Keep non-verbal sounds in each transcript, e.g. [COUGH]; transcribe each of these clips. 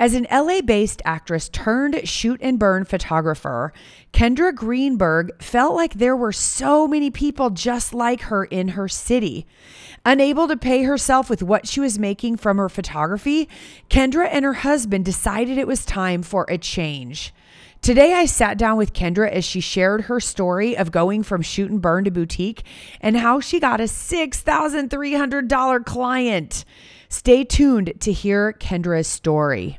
As an LA based actress turned shoot and burn photographer, Kendra Greenberg felt like there were so many people just like her in her city. Unable to pay herself with what she was making from her photography, Kendra and her husband decided it was time for a change. Today, I sat down with Kendra as she shared her story of going from shoot and burn to boutique and how she got a $6,300 client. Stay tuned to hear Kendra's story.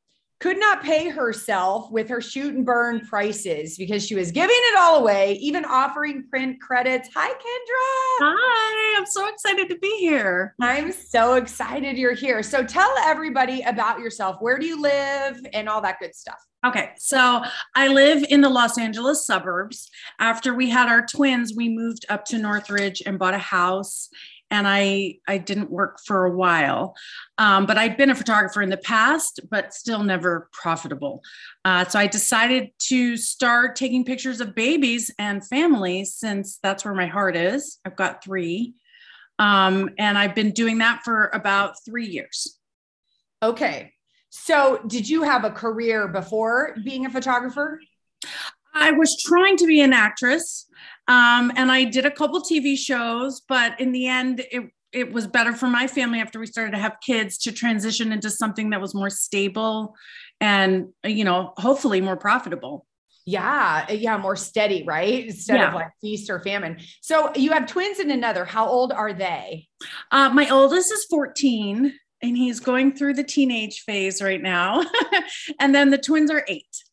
could not pay herself with her shoot and burn prices because she was giving it all away, even offering print credits. Hi, Kendra. Hi, I'm so excited to be here. I'm so excited you're here. So, tell everybody about yourself. Where do you live and all that good stuff? Okay, so I live in the Los Angeles suburbs. After we had our twins, we moved up to Northridge and bought a house. And I I didn't work for a while, um, but I'd been a photographer in the past, but still never profitable. Uh, so I decided to start taking pictures of babies and families since that's where my heart is. I've got three, um, and I've been doing that for about three years. Okay, so, did you have a career before being a photographer? I was trying to be an actress, um, and I did a couple TV shows, but in the end, it it was better for my family after we started to have kids to transition into something that was more stable and you know hopefully more profitable yeah yeah more steady right instead yeah. of like feast or famine so you have twins and another how old are they uh, my oldest is 14 and he's going through the teenage phase right now. [LAUGHS] and then the twins are eight.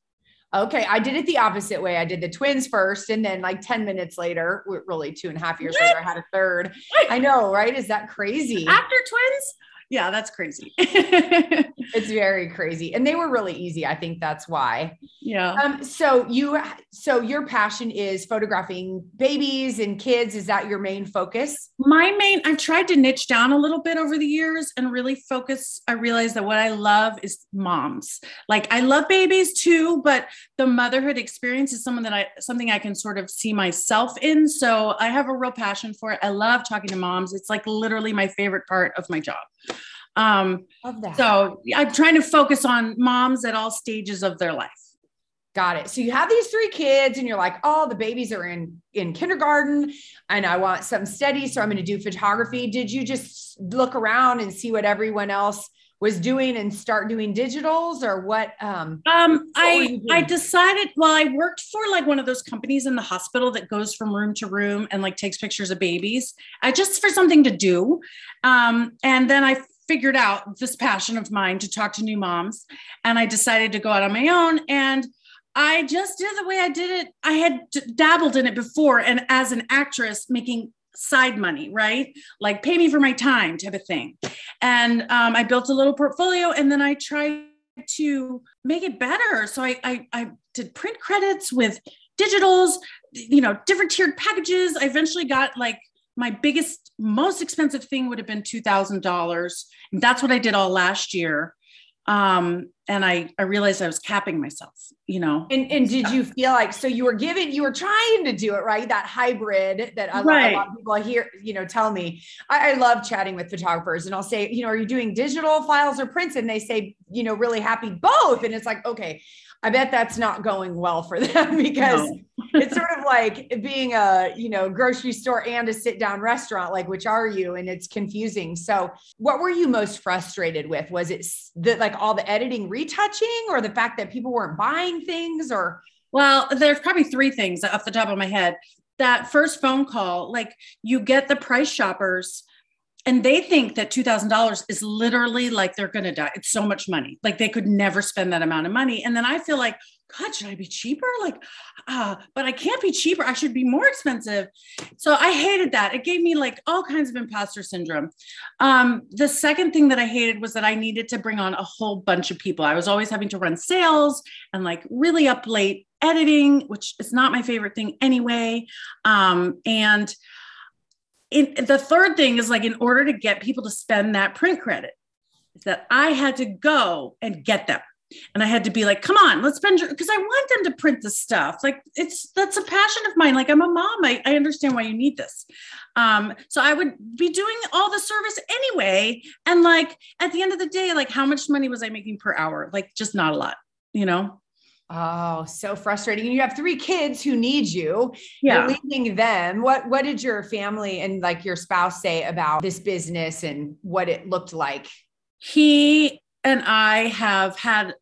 Okay, I did it the opposite way. I did the twins first, and then like 10 minutes later, really two and a half years what? later, I had a third. [LAUGHS] I know, right? Is that crazy? After twins? Yeah, that's crazy. [LAUGHS] it's very crazy. And they were really easy. I think that's why. Yeah. Um, so you so your passion is photographing babies and kids. Is that your main focus? My main, I've tried to niche down a little bit over the years and really focus. I realized that what I love is moms. Like I love babies too, but the motherhood experience is something that I something I can sort of see myself in. So I have a real passion for it. I love talking to moms. It's like literally my favorite part of my job. Um, so I'm trying to focus on moms at all stages of their life. Got it. So you have these three kids, and you're like, "Oh, the babies are in in kindergarten, and I want some steady, so I'm going to do photography." Did you just look around and see what everyone else was doing and start doing digitals, or what? Um, um, I I decided. Well, I worked for like one of those companies in the hospital that goes from room to room and like takes pictures of babies, I just for something to do. Um, and then I figured out this passion of mine to talk to new moms and i decided to go out on my own and i just did the way i did it i had dabbled in it before and as an actress making side money right like pay me for my time type of thing and um, i built a little portfolio and then i tried to make it better so I, I i did print credits with digitals you know different tiered packages i eventually got like my biggest, most expensive thing would have been $2,000. That's what I did all last year. Um, and I, I realized I was capping myself, you know. And, and did you feel like, so you were giving, you were trying to do it, right? That hybrid that a, right. lot, of people here, you know, tell me, I, I love chatting with photographers and I'll say, you know, are you doing digital files or prints? And they say, you know, really happy both. And it's like, okay, I bet that's not going well for [LAUGHS] them because no. It's sort of like being a, you know, grocery store and a sit down restaurant. Like, which are you? And it's confusing. So, what were you most frustrated with? Was it the, like all the editing retouching or the fact that people weren't buying things or? Well, there's probably three things off the top of my head. That first phone call, like you get the price shoppers and they think that $2000 is literally like they're going to die. It's so much money. Like they could never spend that amount of money. And then i feel like god should i be cheaper? Like uh but i can't be cheaper. I should be more expensive. So i hated that. It gave me like all kinds of imposter syndrome. Um the second thing that i hated was that i needed to bring on a whole bunch of people. I was always having to run sales and like really up late editing which is not my favorite thing anyway. Um and in, the third thing is like in order to get people to spend that print credit is that i had to go and get them. And i had to be like come on let's spend your because i want them to print the stuff. Like it's that's a passion of mine. Like i'm a mom. I, I understand why you need this. Um, so i would be doing all the service anyway. And like at the end of the day like how much money was i making per hour? Like just not a lot you know Oh, so frustrating. And you have three kids who need you. Yeah. You're leaving them. What what did your family and like your spouse say about this business and what it looked like? He and I have had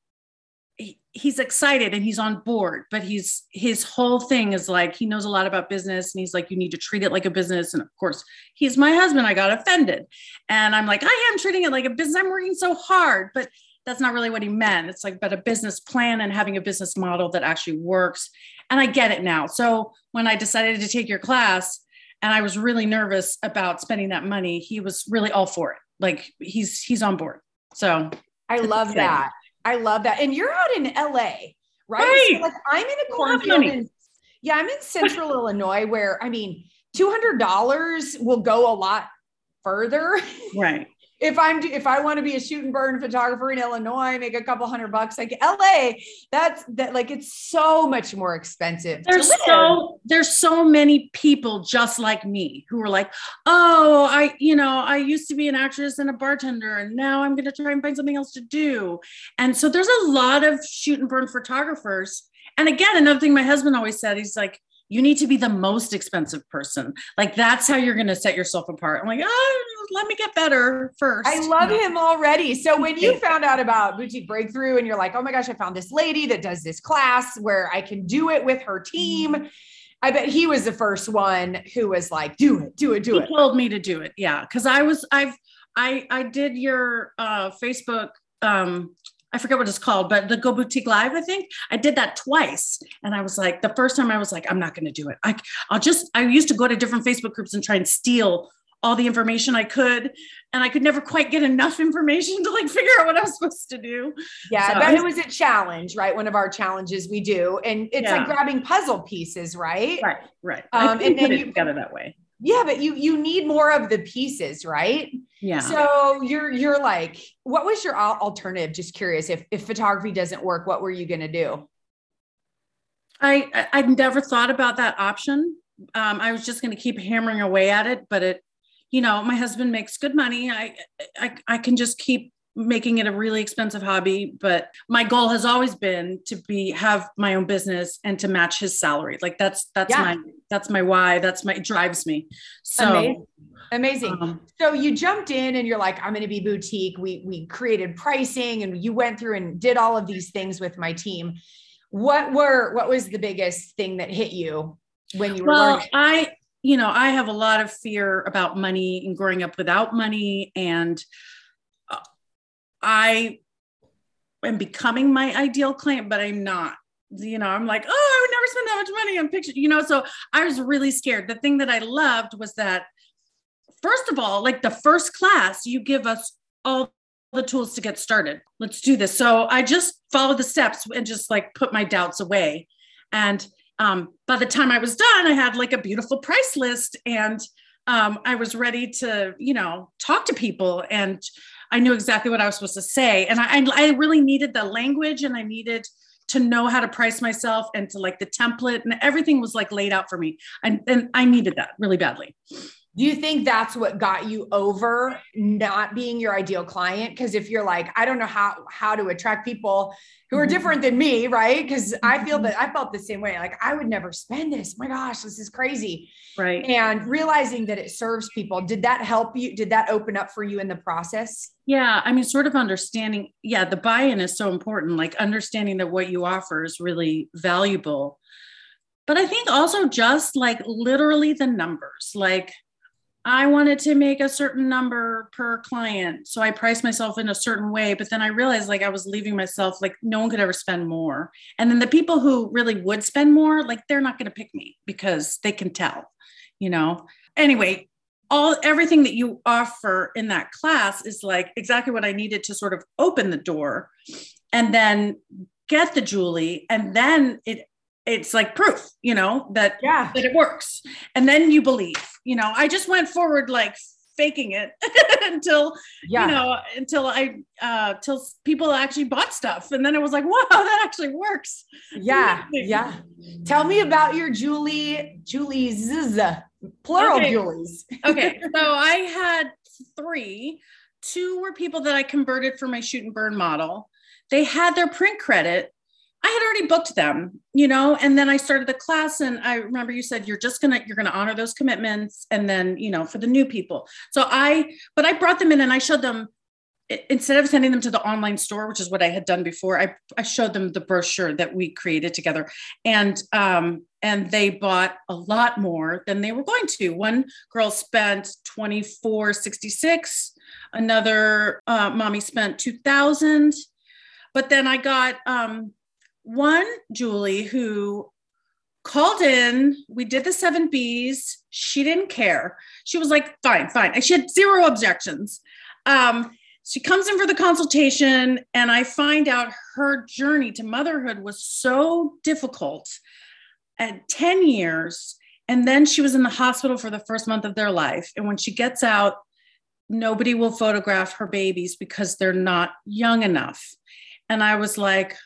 he's excited and he's on board, but he's his whole thing is like he knows a lot about business and he's like, you need to treat it like a business. And of course, he's my husband. I got offended. And I'm like, I am treating it like a business. I'm working so hard. But that's not really what he meant. It's like, but a business plan and having a business model that actually works. And I get it now. So when I decided to take your class and I was really nervous about spending that money, he was really all for it. Like he's he's on board. So I love that. I love that. And you're out in LA, right? right. So like I'm in a cornfield in, yeah, I'm in [LAUGHS] central Illinois where I mean, $200 will go a lot further. Right if I'm if I want to be a shoot and burn photographer in Illinois, make a couple hundred bucks, like LA, that's that like it's so much more expensive. There's so there's so many people just like me who are like, oh, I you know I used to be an actress and a bartender, and now I'm going to try and find something else to do. And so there's a lot of shoot and burn photographers. And again, another thing my husband always said, he's like, you need to be the most expensive person. Like that's how you're going to set yourself apart. I'm like, oh, let me get better first. I love him already. So when you found out about Boutique Breakthrough and you're like, oh my gosh, I found this lady that does this class where I can do it with her team. Mm-hmm. I bet he was the first one who was like, do it, do it, do it. he it. told me to do it. Yeah. Cause I was, I've, I, I did your uh, Facebook um, I forget what it's called, but the Go Boutique Live, I think I did that twice. And I was like, the first time I was like, I'm not going to do it. I, I'll just, I used to go to different Facebook groups and try and steal all the information I could. And I could never quite get enough [LAUGHS] information to like figure out what I was supposed to do. Yeah, so but it was a challenge, right? One of our challenges we do. And it's yeah. like grabbing puzzle pieces, right? Right, right. Um, and then you together that way yeah but you you need more of the pieces right yeah. So you're you're like what was your alternative? Just curious if if photography doesn't work what were you going to do? I i'd never thought about that option. Um, i was just going to keep hammering away at it but it you know my husband makes good money. I i, I can just keep making it a really expensive hobby but my goal has always been to be have my own business and to match his salary. Like that's that's yeah. my that's my why that's my drives me so amazing, amazing. Um, so you jumped in and you're like i'm going to be boutique we we created pricing and you went through and did all of these things with my team what were what was the biggest thing that hit you when you were well learning? i you know i have a lot of fear about money and growing up without money and I am becoming my ideal client, but I'm not. You know, I'm like, oh, I would never spend that much money on pictures. You know, so I was really scared. The thing that I loved was that, first of all, like the first class, you give us all the tools to get started. Let's do this. So I just followed the steps and just like put my doubts away. And um, by the time I was done, I had like a beautiful price list and um, I was ready to, you know, talk to people and I knew exactly what I was supposed to say. And I, I really needed the language and I needed to know how to price myself and to like the template and everything was like laid out for me. And, and I needed that really badly. Do you think that's what got you over not being your ideal client? Because if you're like, I don't know how how to attract people who are mm-hmm. different than me, right? Because I feel mm-hmm. that I felt the same way. Like I would never spend this. My gosh, this is crazy. Right. And realizing that it serves people, did that help you? Did that open up for you in the process? Yeah. I mean, sort of understanding. Yeah, the buy-in is so important. Like understanding that what you offer is really valuable. But I think also just like literally the numbers, like I wanted to make a certain number per client. So I priced myself in a certain way. But then I realized like I was leaving myself, like no one could ever spend more. And then the people who really would spend more, like they're not going to pick me because they can tell, you know? Anyway, all everything that you offer in that class is like exactly what I needed to sort of open the door and then get the Julie. And then it it's like proof, you know, that yeah. that it works. And then you believe, you know, I just went forward like faking it [LAUGHS] until yeah. you know until i uh till people actually bought stuff and then it was like wow [LAUGHS] that actually works yeah yeah tell me about your julie julie's plural okay. julies [LAUGHS] okay so i had three two were people that i converted for my shoot and burn model they had their print credit I had already booked them, you know, and then I started the class and I remember you said you're just gonna you're gonna honor those commitments and then you know for the new people. So I but I brought them in and I showed them instead of sending them to the online store, which is what I had done before, I, I showed them the brochure that we created together. And um, and they bought a lot more than they were going to. One girl spent 2466, another uh, mommy spent 2000. But then I got um, one Julie who called in. We did the seven B's. She didn't care. She was like, fine, fine. And she had zero objections. Um, she comes in for the consultation, and I find out her journey to motherhood was so difficult at 10 years. And then she was in the hospital for the first month of their life. And when she gets out, nobody will photograph her babies because they're not young enough. And I was like,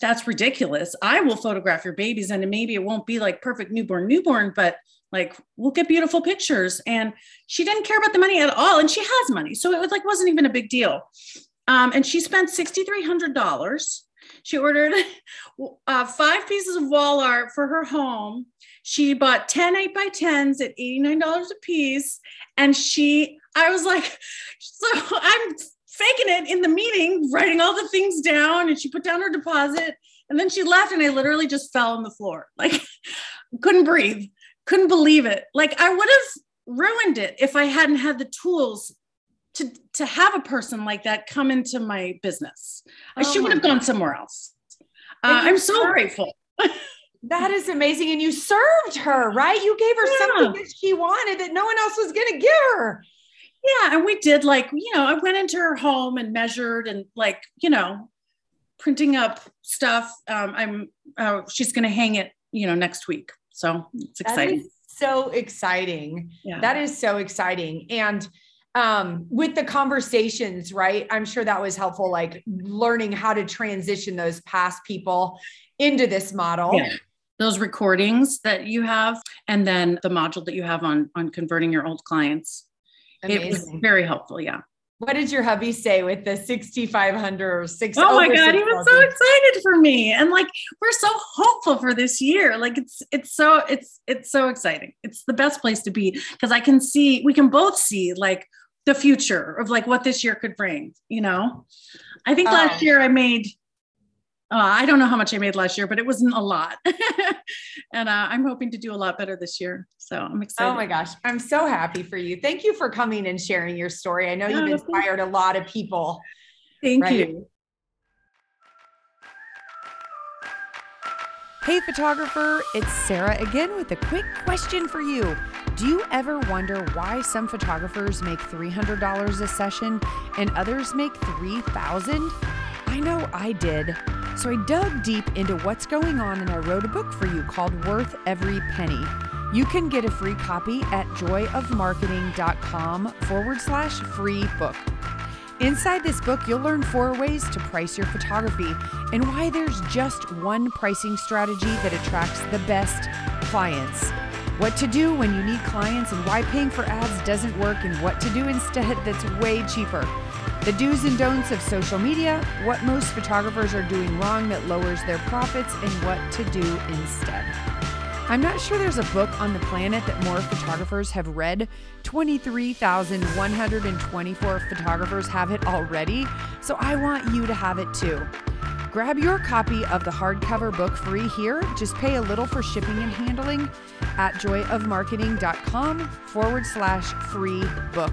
that's ridiculous. I will photograph your babies and maybe it won't be like perfect newborn, newborn, but like we'll get beautiful pictures. And she didn't care about the money at all. And she has money. So it was like wasn't even a big deal. Um, and she spent $6,300. She ordered [LAUGHS] uh, five pieces of wall art for her home. She bought 10 8 by 10s at $89 a piece. And she, I was like, [LAUGHS] so I'm faking it in the meeting, writing all the things down, and she put down her deposit. And then she left, and I literally just fell on the floor. [LAUGHS] Like, couldn't breathe, couldn't believe it. Like, I would have ruined it if I hadn't had the tools to, to have a person like that come into my business. Oh she would have gone somewhere else. Uh, I'm so grateful. [LAUGHS] that is amazing. And you served her, right? You gave her yeah. something that she wanted that no one else was going to give her. Yeah. And we did like, you know, I went into her home and measured and like, you know, printing up stuff. Um, I'm, uh, she's going to hang it, you know, next week. So it's exciting. so exciting. Yeah. That is so exciting. And, um, with the conversations, right? I'm sure that was helpful, like learning how to transition those past people into this model. Yeah those recordings that you have and then the module that you have on on converting your old clients Amazing. It was very helpful. Yeah. What did your hubby say with the 6,500 or six? Oh my God. He was so excited for me. And like, we're so hopeful for this year. Like it's, it's so, it's, it's so exciting. It's the best place to be because I can see, we can both see like the future of like what this year could bring, you know? I think last um, year I made uh, I don't know how much I made last year, but it wasn't a lot. [LAUGHS] and uh, I'm hoping to do a lot better this year. So I'm excited. Oh my gosh. I'm so happy for you. Thank you for coming and sharing your story. I know you've inspired a lot of people. Thank right? you. Hey, photographer, it's Sarah again with a quick question for you. Do you ever wonder why some photographers make $300 a session and others make 3,000? I know I did. So I dug deep into what's going on and I wrote a book for you called Worth Every Penny. You can get a free copy at joyofmarketing.com forward slash free book. Inside this book, you'll learn four ways to price your photography and why there's just one pricing strategy that attracts the best clients. what to do when you need clients and why paying for ads doesn't work, and what to do instead [LAUGHS] that's way cheaper. The do's and don'ts of social media, what most photographers are doing wrong that lowers their profits, and what to do instead. I'm not sure there's a book on the planet that more photographers have read. 23,124 photographers have it already, so I want you to have it too. Grab your copy of the hardcover book free here. Just pay a little for shipping and handling at joyofmarketing.com forward slash free book.